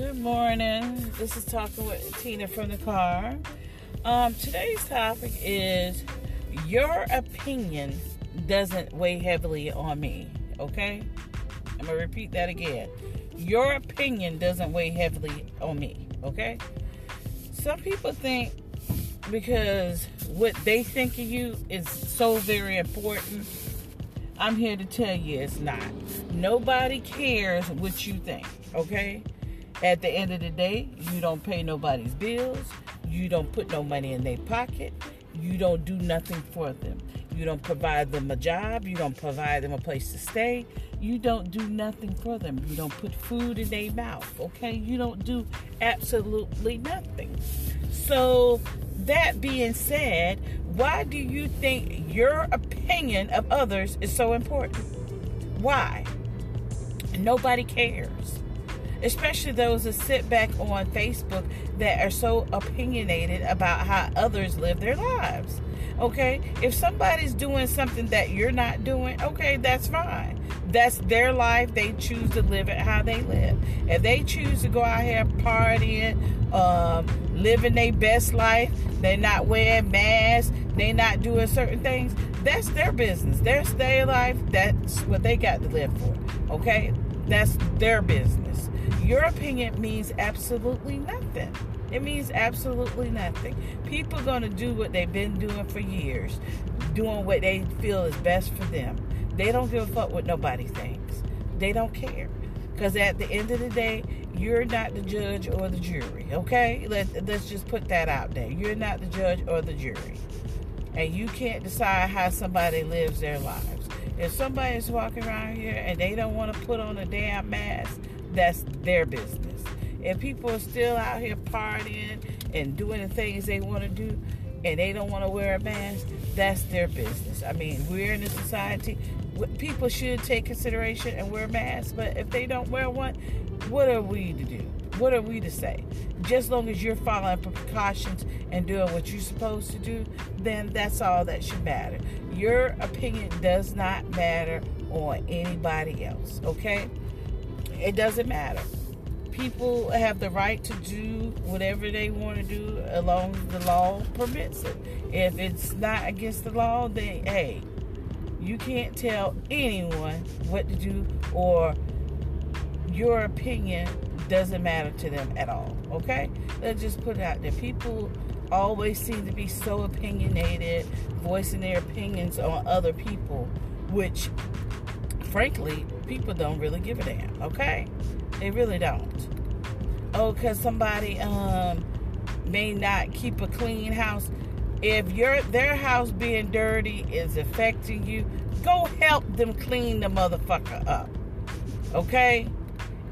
Good morning. This is talking with Tina from the car. Um, today's topic is your opinion doesn't weigh heavily on me. Okay, I'm gonna repeat that again. Your opinion doesn't weigh heavily on me. Okay. Some people think because what they think of you is so very important. I'm here to tell you it's not. Nobody cares what you think, okay? At the end of the day, you don't pay nobody's bills. You don't put no money in their pocket. You don't do nothing for them. You don't provide them a job. You don't provide them a place to stay. You don't do nothing for them. You don't put food in their mouth, okay? You don't do absolutely nothing. So, that being said, why do you think your opinion of others is so important? Why? Nobody cares especially those that sit back on Facebook that are so opinionated about how others live their lives. Okay, if somebody's doing something that you're not doing, okay, that's fine. That's their life. They choose to live it how they live. If they choose to go out here partying, um, living their best life, they're not wearing masks, they're not doing certain things, that's their business. That's their life. That's what they got to live for. Okay, that's their business. Your opinion means absolutely nothing. It means absolutely nothing. People are going to do what they've been doing for years, doing what they feel is best for them. They don't give a fuck what nobody thinks. They don't care. Because at the end of the day, you're not the judge or the jury, okay? Let, let's just put that out there. You're not the judge or the jury. And you can't decide how somebody lives their lives. If somebody's walking around here and they don't want to put on a damn mask, that's their business. If people are still out here partying and doing the things they want to do and they don't want to wear a mask, that's their business. I mean, we're in a society, where people should take consideration and wear masks, but if they don't wear one, what are we to do? What are we to say? Just as long as you're following precautions and doing what you're supposed to do, then that's all that should matter. Your opinion does not matter on anybody else, okay? It doesn't matter. People have the right to do whatever they want to do as long as the law permits it. If it's not against the law, then hey, you can't tell anyone what to do or your opinion doesn't matter to them at all. Okay? Let's just put it out there. People always seem to be so opinionated, voicing their opinions on other people, which frankly, people don't really give a damn, okay? They really don't. Oh, because somebody um, may not keep a clean house. If your their house being dirty is affecting you, go help them clean the motherfucker up. Okay?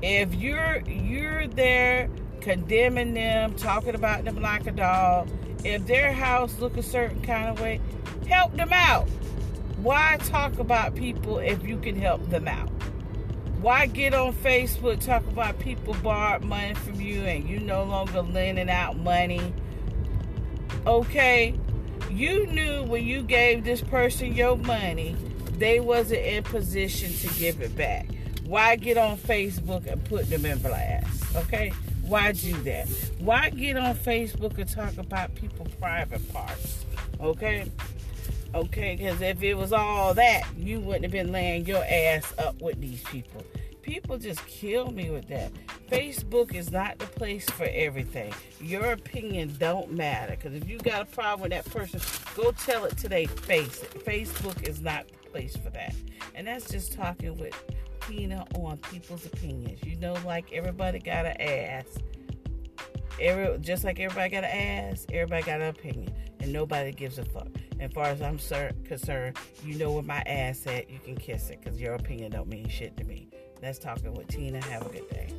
If you're you're there condemning them, talking about them like a dog, if their house look a certain kind of way, help them out. Why talk about people if you can help them out? Why get on Facebook talk about people borrowed money from you and you no longer lending out money? Okay, you knew when you gave this person your money, they wasn't in position to give it back. Why get on Facebook and put them in blast? Okay? Why do that? Why get on Facebook and talk about people's private parts? Okay? Okay, because if it was all that, you wouldn't have been laying your ass up with these people. People just kill me with that. Facebook is not the place for everything. Your opinion don't matter. Because if you got a problem with that person, go tell it to their face. Facebook is not the place for that. And that's just talking with on people's opinions. You know, like everybody got an ass. Every just like everybody got an ass, everybody got an opinion, and nobody gives a fuck. As far as I'm concerned, you know where my ass at. You can kiss it, cause your opinion don't mean shit to me. That's talking with Tina. Have a good day.